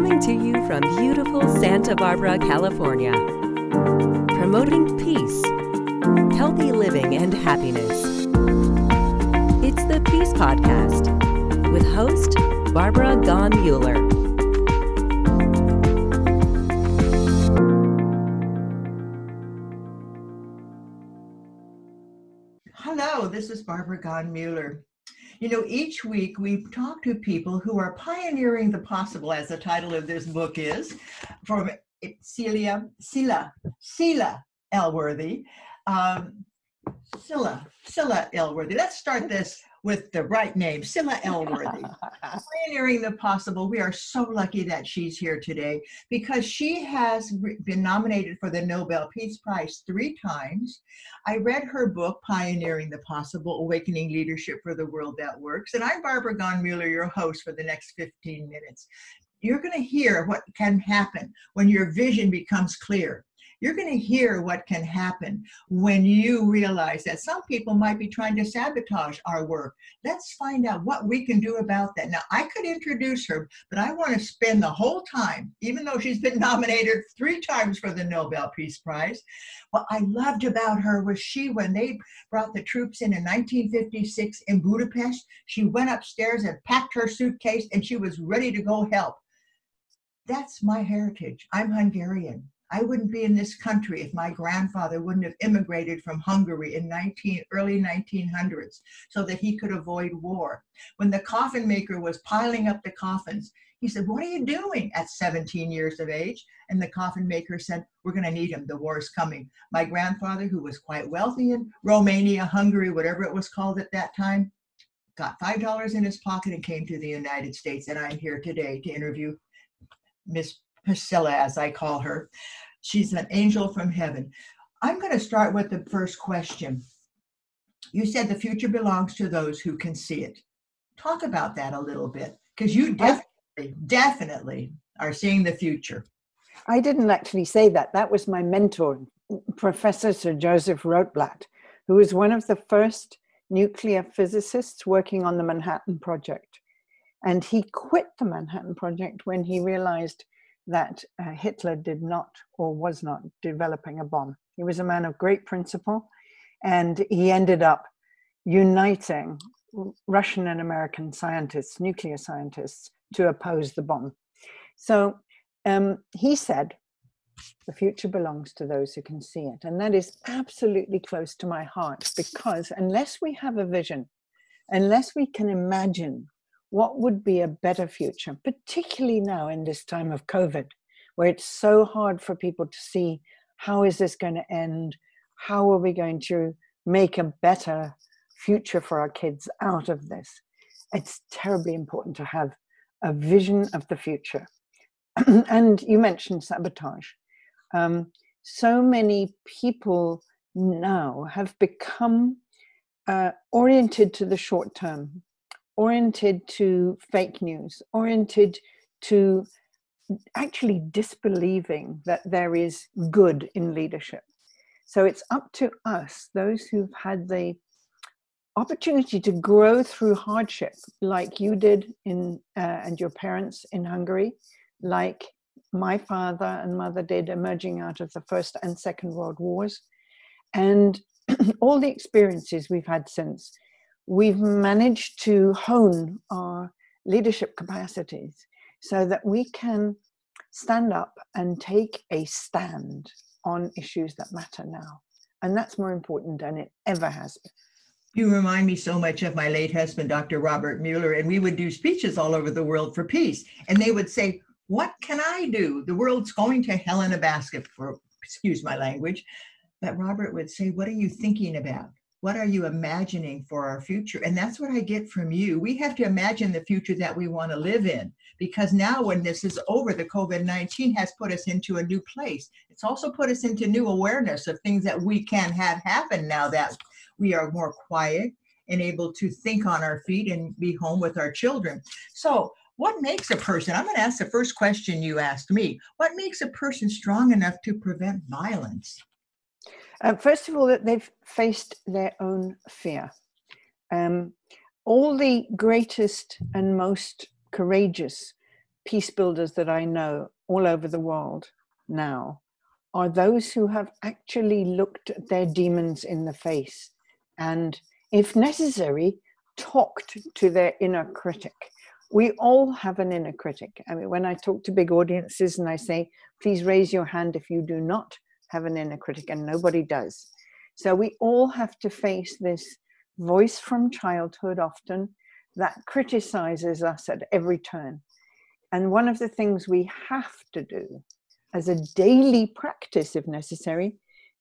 Coming to you from beautiful Santa Barbara, California. Promoting peace, healthy living, and happiness. It's the Peace Podcast with host Barbara Gone Muller. Hello, this is Barbara Gone Muller. You know, each week we talk to people who are pioneering the possible, as the title of this book is, from Celia, Sila, Sila Elworthy. Um, Scylla, Scylla Elworthy. Let's start this with the right name, Scylla Elworthy. Pioneering the possible. We are so lucky that she's here today because she has been nominated for the Nobel Peace Prize three times. I read her book, Pioneering the Possible Awakening Leadership for the World That Works. And I'm Barbara Gone Muller, your host for the next 15 minutes. You're going to hear what can happen when your vision becomes clear you're going to hear what can happen when you realize that some people might be trying to sabotage our work. Let's find out what we can do about that. Now, I could introduce her, but I want to spend the whole time, even though she's been nominated three times for the Nobel Peace Prize. What I loved about her was she, when they brought the troops in in 1956 in Budapest, she went upstairs and packed her suitcase and she was ready to go help. That's my heritage. I'm Hungarian. I wouldn't be in this country if my grandfather wouldn't have immigrated from Hungary in 19, early 1900s so that he could avoid war. When the coffin maker was piling up the coffins, he said, What are you doing at 17 years of age? And the coffin maker said, We're going to need him. The war is coming. My grandfather, who was quite wealthy in Romania, Hungary, whatever it was called at that time, got $5 in his pocket and came to the United States. And I'm here today to interview Miss Priscilla, as I call her. She's an angel from heaven. I'm going to start with the first question. You said the future belongs to those who can see it. Talk about that a little bit, because you definitely, definitely are seeing the future. I didn't actually say that. That was my mentor, Professor Sir Joseph Rotblat, who was one of the first nuclear physicists working on the Manhattan Project. And he quit the Manhattan Project when he realized that uh, Hitler did not or was not developing a bomb. He was a man of great principle, and he ended up uniting Russian and American scientists, nuclear scientists, to oppose the bomb. So um, he said, the future belongs to those who can see it. And that is absolutely close to my heart because unless we have a vision, unless we can imagine what would be a better future, particularly now in this time of COVID, where it's so hard for people to see how is this going to end? How are we going to make a better future for our kids out of this? It's terribly important to have a vision of the future. and you mentioned sabotage. Um, so many people now have become uh, oriented to the short term oriented to fake news, oriented to actually disbelieving that there is good in leadership. So it's up to us, those who've had the opportunity to grow through hardship, like you did in uh, and your parents in Hungary, like my father and mother did emerging out of the First and Second World Wars, and all the experiences we've had since we've managed to hone our leadership capacities so that we can stand up and take a stand on issues that matter now. And that's more important than it ever has been. You remind me so much of my late husband, Dr. Robert Muller, and we would do speeches all over the world for peace. And they would say, What can I do? The world's going to hell in a basket, for excuse my language. But Robert would say, What are you thinking about? What are you imagining for our future? And that's what i get from you. We have to imagine the future that we want to live in because now when this is over the covid-19 has put us into a new place. It's also put us into new awareness of things that we can have happen now that we are more quiet and able to think on our feet and be home with our children. So what makes a person i'm going to ask the first question you asked me what makes a person strong enough to prevent violence uh, first of all, that they've faced their own fear. Um, all the greatest and most courageous peace builders that I know all over the world now are those who have actually looked their demons in the face and, if necessary, talked to their inner critic. We all have an inner critic. I mean, when I talk to big audiences and I say, please raise your hand if you do not have an inner critic, and nobody does. So we all have to face this voice from childhood often that criticizes us at every turn. And one of the things we have to do as a daily practice, if necessary,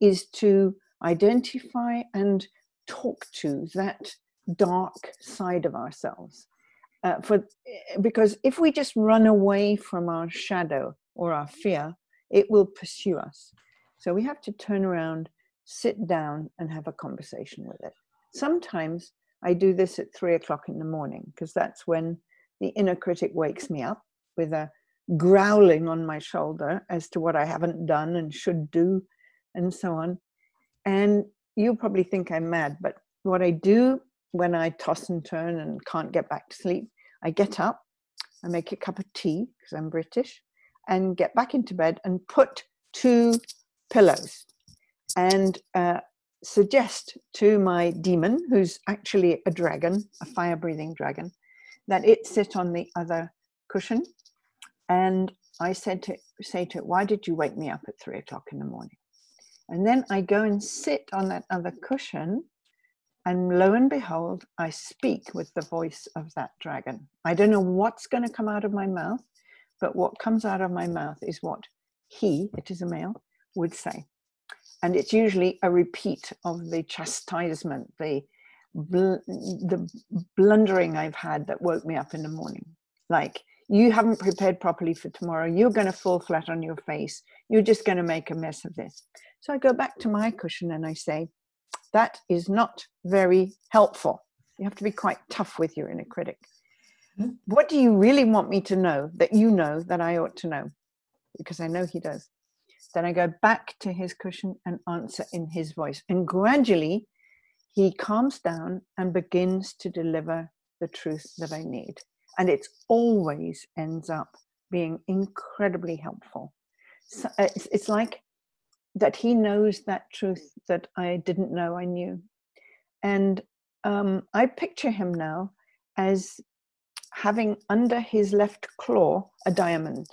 is to identify and talk to that dark side of ourselves. Uh, for because if we just run away from our shadow or our fear, it will pursue us. So we have to turn around, sit down, and have a conversation with it. Sometimes I do this at three o'clock in the morning because that's when the inner critic wakes me up with a growling on my shoulder as to what I haven't done and should do, and so on. And you'll probably think I'm mad, but what I do when I toss and turn and can't get back to sleep, I get up, I make a cup of tea because I'm British, and get back into bed and put two pillows and uh, suggest to my demon, who's actually a dragon, a fire breathing dragon, that it sit on the other cushion and I said to say to it, why did you wake me up at three o'clock in the morning? And then I go and sit on that other cushion, and lo and behold, I speak with the voice of that dragon. I don't know what's going to come out of my mouth, but what comes out of my mouth is what he, it is a male, would say. And it's usually a repeat of the chastisement, the bl- the blundering I've had that woke me up in the morning. Like, you haven't prepared properly for tomorrow. You're going to fall flat on your face. You're just going to make a mess of this. So I go back to my cushion and I say, that is not very helpful. You have to be quite tough with your inner critic. Mm-hmm. What do you really want me to know that you know that I ought to know? Because I know he does. Then I go back to his cushion and answer in his voice. And gradually, he calms down and begins to deliver the truth that I need and it always ends up being incredibly helpful. So uh, it's, it's like that he knows that truth that I didn't know I knew. And um, I picture him now as having under his left claw a diamond.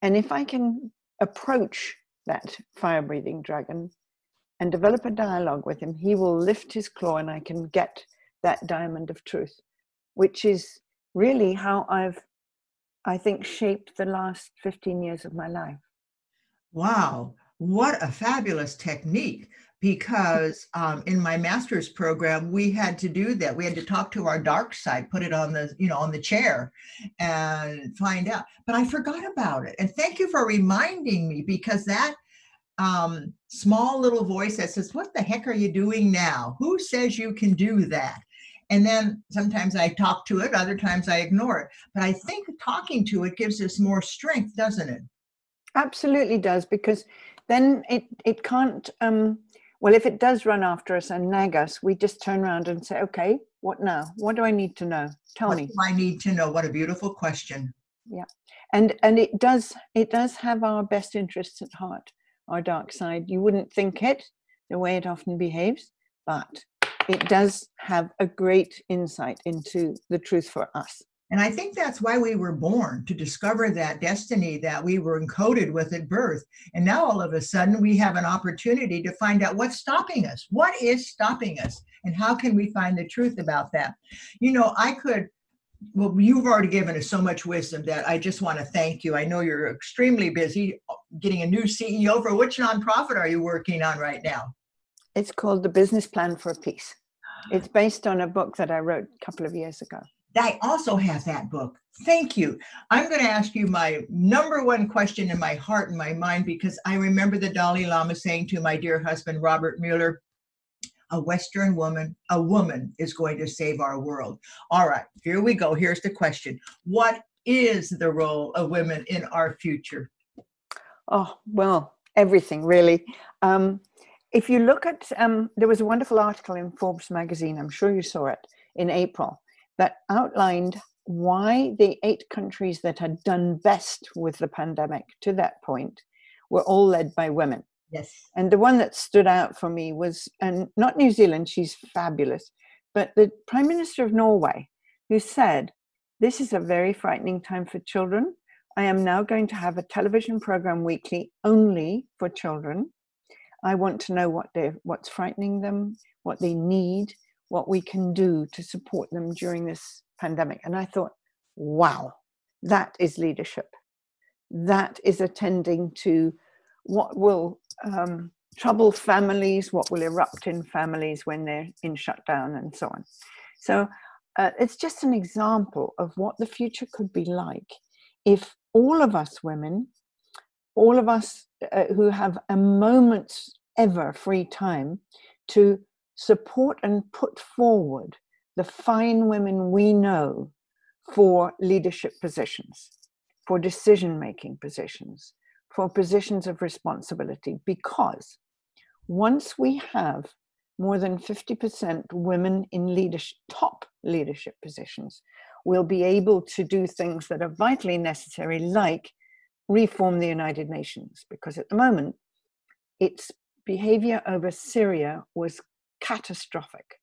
And if I can approach that fire breathing dragon and develop a dialogue with him, he will lift his claw and I can get that diamond of truth, which is really how I've, I think, shaped the last 15 years of my life. Wow, what a fabulous technique. Because um, in my master's program, we had to do that. We had to talk to our dark side, put it on the, you know, on the chair, and find out. But I forgot about it. And thank you for reminding me because that um, small little voice that says, What the heck are you doing now? Who says you can do that? And then sometimes I talk to it, other times I ignore it. But I think talking to it gives us more strength, doesn't it? Absolutely does, because then it, it can't, um, well, if it does run after us and nag us, we just turn around and say, okay, what now? What do I need to know? Tell what me. I need to know. What a beautiful question. Yeah. And and it does it does have our best interests at heart, our dark side. You wouldn't think it the way it often behaves, but it does have a great insight into the truth for us. And I think that's why we were born to discover that destiny that we were encoded with at birth. And now all of a sudden we have an opportunity to find out what's stopping us. What is stopping us? And how can we find the truth about that? You know, I could, well, you've already given us so much wisdom that I just want to thank you. I know you're extremely busy uh, getting a new CEO for which nonprofit are you working on right now? It's called The Business Plan for Peace. It's based on a book that I wrote a couple of years ago. I also have that book. Thank you. I'm going to ask you my number one question in my heart and my mind because I remember the Dalai Lama saying to my dear husband, Robert Muller, a Western woman, a woman is going to save our world. All right, here we go. Here's the question What is the role of women in our future? Oh, well, everything really. Um, if you look at, um, there was a wonderful article in Forbes magazine, I'm sure you saw it, in April, that outlined why the eight countries that had done best with the pandemic to that point were all led by women. Yes. And the one that stood out for me was, and not New Zealand, she's fabulous, but the Prime Minister of Norway, who said, This is a very frightening time for children. I am now going to have a television program weekly only for children. I want to know what they what's frightening them, what they need, what we can do to support them during this pandemic. And I thought, wow, that is leadership. That is attending to what will um, trouble families, what will erupt in families when they're in shutdown, and so on. So uh, it's just an example of what the future could be like if all of us women, all of us uh, who have a moment's ever free time to support and put forward the fine women we know for leadership positions, for decision making positions, for positions of responsibility, because once we have more than 50% women in leadership, top leadership positions, we'll be able to do things that are vitally necessary, like reform the United Nations. Because at the moment, its behavior over Syria was catastrophic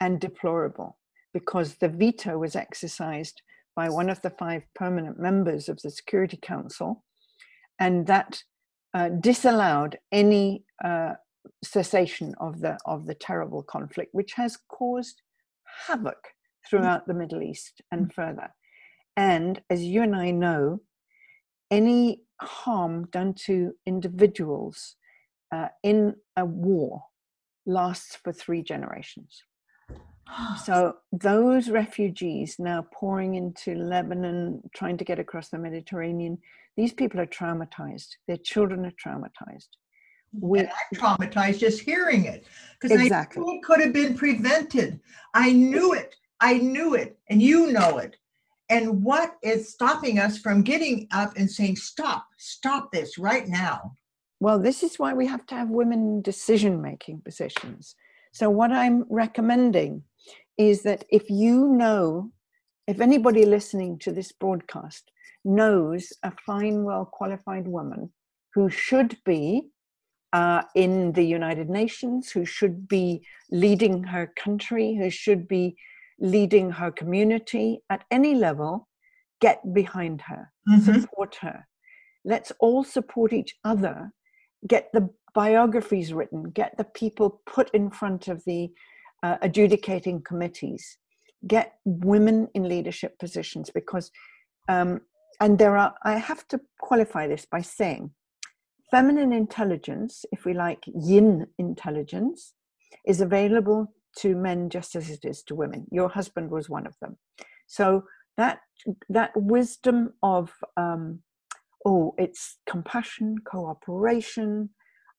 and deplorable because the veto was exercised by one of the five permanent members of the Security Council, and that uh, disallowed any uh, cessation of the of the terrible conflict, which has caused havoc throughout the Middle East and mm. further. And as you and I know, any harm done to individuals uh, in a war lasts for three generations. So those refugees now pouring into Lebanon, trying to get across the Mediterranean, these people are traumatized. Their children are traumatized. We, and I'm traumatized just hearing it because exactly. I knew it could have been prevented. I knew it. I knew it, and you know it. And what is stopping us from getting up and saying, "Stop! Stop this right now"? Well, this is why we have to have women in decision making positions. So, what I'm recommending is that if you know, if anybody listening to this broadcast knows a fine, well qualified woman who should be uh, in the United Nations, who should be leading her country, who should be leading her community at any level, get behind her, mm-hmm. support her. Let's all support each other, get the biographies written, get the people put in front of the uh, adjudicating committees, get women in leadership positions because, um, and there are, I have to qualify this by saying, feminine intelligence, if we like yin intelligence, is available to men just as it is to women. Your husband was one of them. So that that wisdom of um, oh, it's compassion, cooperation,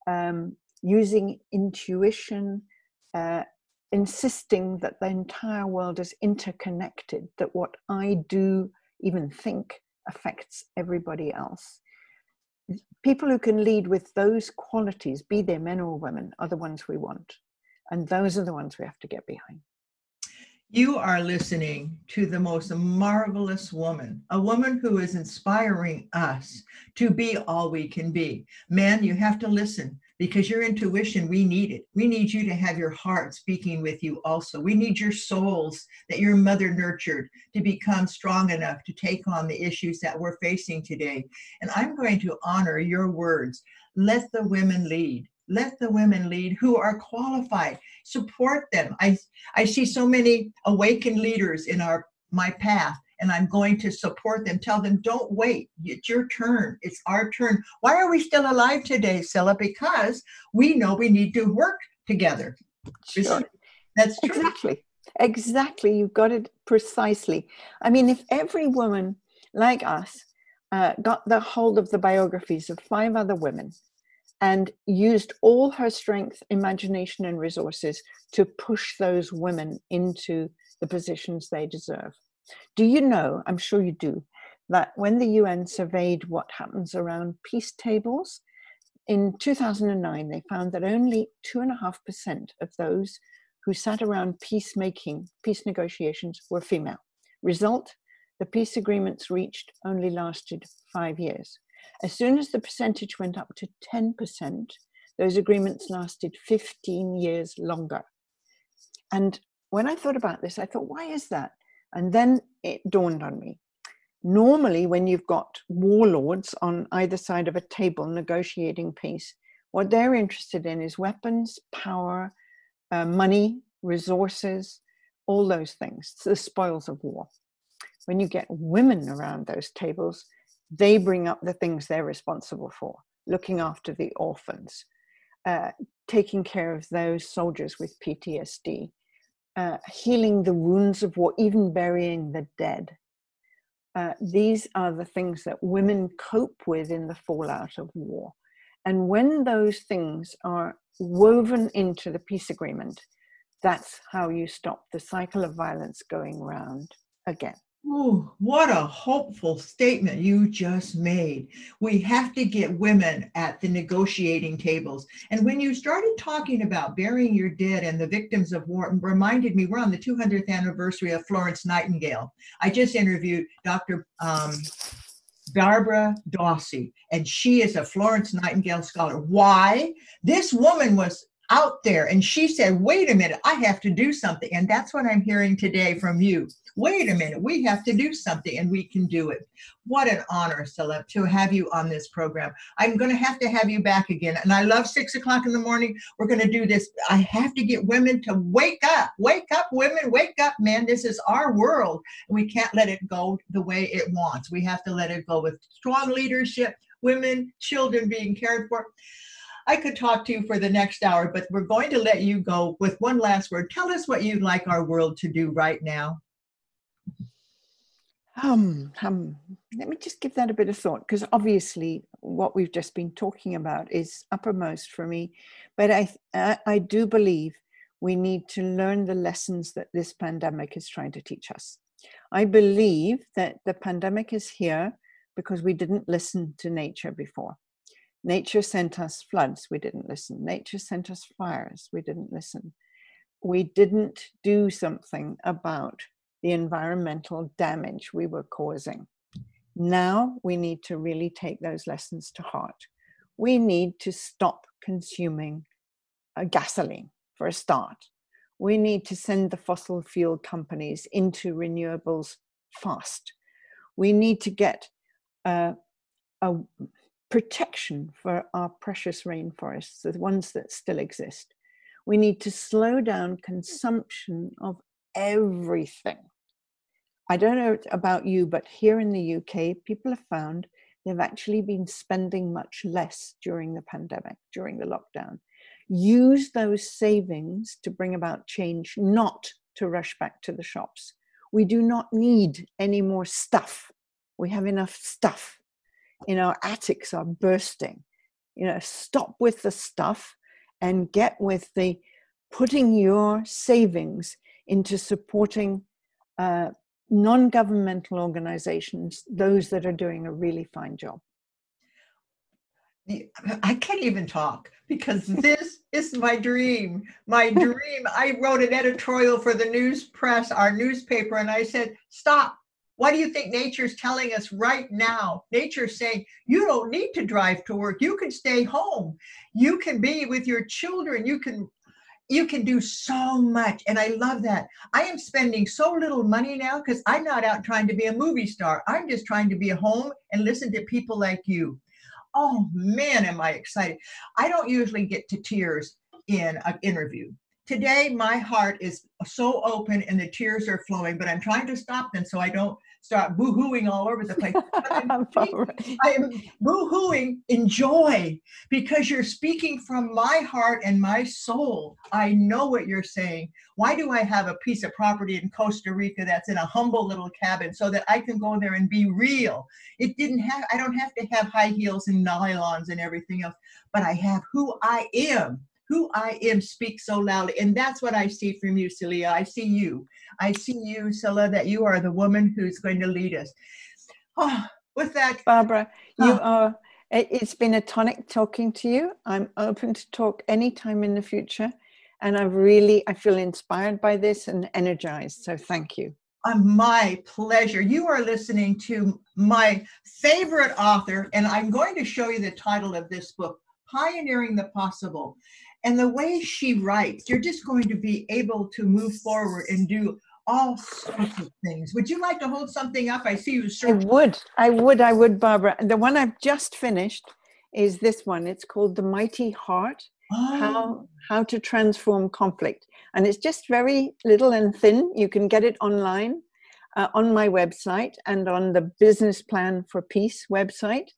um, using intuition, uh, insisting that the entire world is interconnected, that what I do, even think, affects everybody else. People who can lead with those qualities, be they men or women, are the ones we want. And those are the ones we have to get behind. You are listening to the most marvelous woman, a woman who is inspiring us to be all we can be. Man, you have to listen because your intuition, we need it. We need you to have your heart speaking with you also. We need your souls that your mother nurtured to become strong enough to take on the issues that we're facing today. And I'm going to honor your words. Let the women lead. Let the women lead who are qualified. Support them. I, I see so many awakened leaders in our my path and I'm going to support them. Tell them, don't wait. It's your turn. It's our turn. Why are we still alive today, Scylla? Because we know we need to work together. Sure. That's true. Exactly. Exactly. You've got it precisely. I mean, if every woman like us uh, got the hold of the biographies of five other women and used all her strength, imagination, and resources to push those women into the positions they deserve, do you know, I'm sure you do, that when the UN surveyed what happens around peace tables, in 2009 they found that only 2.5% of those who sat around peacemaking, peace negotiations were female. Result, the peace agreements reached only lasted five years. As soon as the percentage went up to 10%, those agreements lasted 15 years longer. And when I thought about this, I thought, why is that? And then it dawned on me. Normally, when you've got warlords on either side of a table negotiating peace, what they're interested in is weapons, power, uh, money, resources, all those things, it's the spoils of war. When you get women around those tables, they bring up the things they're responsible for looking after the orphans, uh, taking care of those soldiers with PTSD, uh, healing the wounds of war, even burying the dead. Uh, these are the things that women cope with in the fallout of war. And when those things are woven into the peace agreement, that's how you stop the cycle of violence going round again. Ooh, what a hopeful statement you just made. We have to get women at the negotiating tables. And when you started talking about burying your dead and the victims of war, it reminded me we're on the 200th anniversary of Florence Nightingale. I just interviewed Dr. Um, Barbara Dossey, and she is a Florence Nightingale scholar. Why? This woman was out there and she said, Wait a minute, I have to do something. And that's what I'm hearing today from you wait a minute, we have to do something and we can do it. What an honor, Celeb, to have you on this program. I'm going to have to have you back again. And I love six o'clock in the morning. We're going to do this. I have to get women to wake up. Wake up, women. Wake up, men. This is our world. And we can't let it go the way it wants. We have to let it go with strong leadership, women, children being cared for. I could talk to you for the next hour, but we're going to let you go with one last word. Tell us what you'd like our world to do right now. Um, um, let me just give that a bit of thought because obviously what we've just been talking about is uppermost for me. But I, I, I do believe we need to learn the lessons that this pandemic is trying to teach us. I believe that the pandemic is here because we didn't listen to nature before. Nature sent us floods, we didn't listen. Nature sent us fires, we didn't listen. We didn't do something about the environmental damage we were causing. Now we need to really take those lessons to heart. We need to stop consuming uh, gasoline for a start. We need to send the fossil fuel companies into renewables fast. We need to get uh, a protection for our precious rainforests, the ones that still exist. We need to slow down consumption of everything. I don't know about you, but here in the UK, people have found they've actually been spending much less during the pandemic, during the lockdown. Use those savings to bring about change, not to rush back to the shops. We do not need any more stuff. We have enough stuff. In our attics are bursting. You know, stop with the stuff and get with the putting your savings into supporting uh, non governmental organizations, those that are doing a really fine job. I can't even talk because this is my dream. My dream. I wrote an editorial for the news press, our newspaper, and I said, Stop. What do you think nature's telling us right now? Nature's saying, you don't need to drive to work. You can stay home. You can be with your children. You can you can do so much and i love that i am spending so little money now because i'm not out trying to be a movie star i'm just trying to be at home and listen to people like you oh man am i excited i don't usually get to tears in an interview today my heart is so open and the tears are flowing but i'm trying to stop them so i don't start boo-hooing all over the place. I'm, I'm boo-hooing in joy because you're speaking from my heart and my soul. I know what you're saying. Why do I have a piece of property in Costa Rica that's in a humble little cabin so that I can go there and be real? It didn't have, I don't have to have high heels and nylons and everything else, but I have who I am who I am speaks so loudly. And that's what I see from you, Celia. I see you. I see you, Celia, that you are the woman who's going to lead us. Oh, with that, Barbara, you oh. are. It's been a tonic talking to you. I'm open to talk anytime in the future. And I really, I feel inspired by this and energized. So thank you. Uh, my pleasure. You are listening to my favorite author, and I'm going to show you the title of this book Pioneering the Possible. And the way she writes, you're just going to be able to move forward and do all sorts of things. Would you like to hold something up? I see you. I would. I would. I would, Barbara. The one I've just finished is this one. It's called The Mighty Heart oh. How, how to Transform Conflict. And it's just very little and thin. You can get it online uh, on my website and on the Business Plan for Peace website.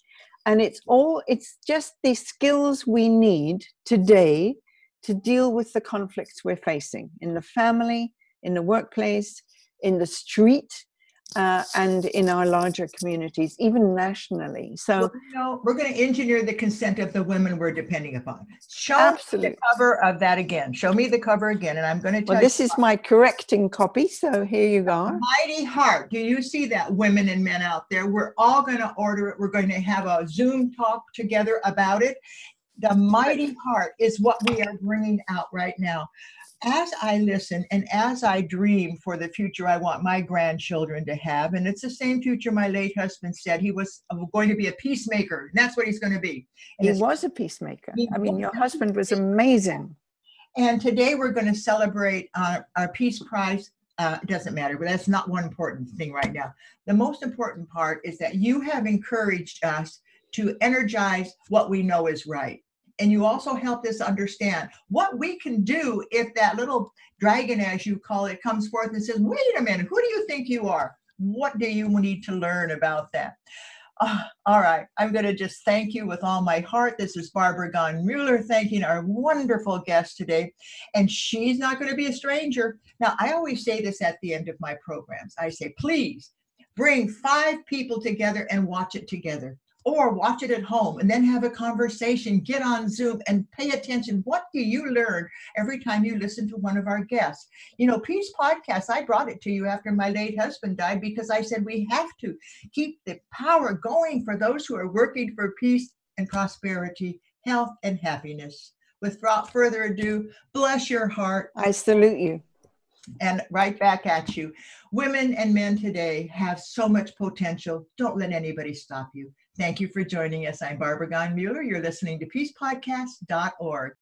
And it's all, it's just the skills we need today to deal with the conflicts we're facing in the family, in the workplace, in the street, uh, and in our larger communities, even nationally. So, well, you know, we're going to engineer the consent of the women we're depending upon. Show absolutely. me the cover of that again. Show me the cover again, and I'm going to tell well, this is my correcting copy. So here you go. Mighty Heart. Do you see that, women and men out there? We're all going to order it. We're going to have a Zoom talk together about it. The Mighty Heart is what we are bringing out right now as I listen and as I dream for the future I want my grandchildren to have, and it's the same future my late husband said he was going to be a peacemaker. And that's what he's going to be. And he was a peacemaker. I mean, your husband was amazing. And today we're going to celebrate uh, our Peace Prize. Uh, doesn't matter, but that's not one important thing right now. The most important part is that you have encouraged us to energize what we know is right and you also helped us understand what we can do if that little dragon, as you call it, comes forth and says, wait a minute, who do you think you are? What do you need to learn about that? Uh, all right, I'm going to just thank you with all my heart. This is Barbara Gahn Muller thanking our wonderful guest today. And she's not going to be a stranger. Now, I always say this at the end of my programs I say, please bring five people together and watch it together or watch it at home and then have a conversation, get on Zoom and pay attention. What do you learn every time you listen to one of our guests? You know, Peace Podcast, I brought it to you after my late husband died because I said we have to keep the power going for those who are working for peace and prosperity, health and happiness. Without further ado, bless your heart. I salute you and right back at you. Women and men today have so much potential. Don't let anybody stop you. Thank you for joining us. I'm Barbara Gahn Muller. You're listening to peacepodcast.org.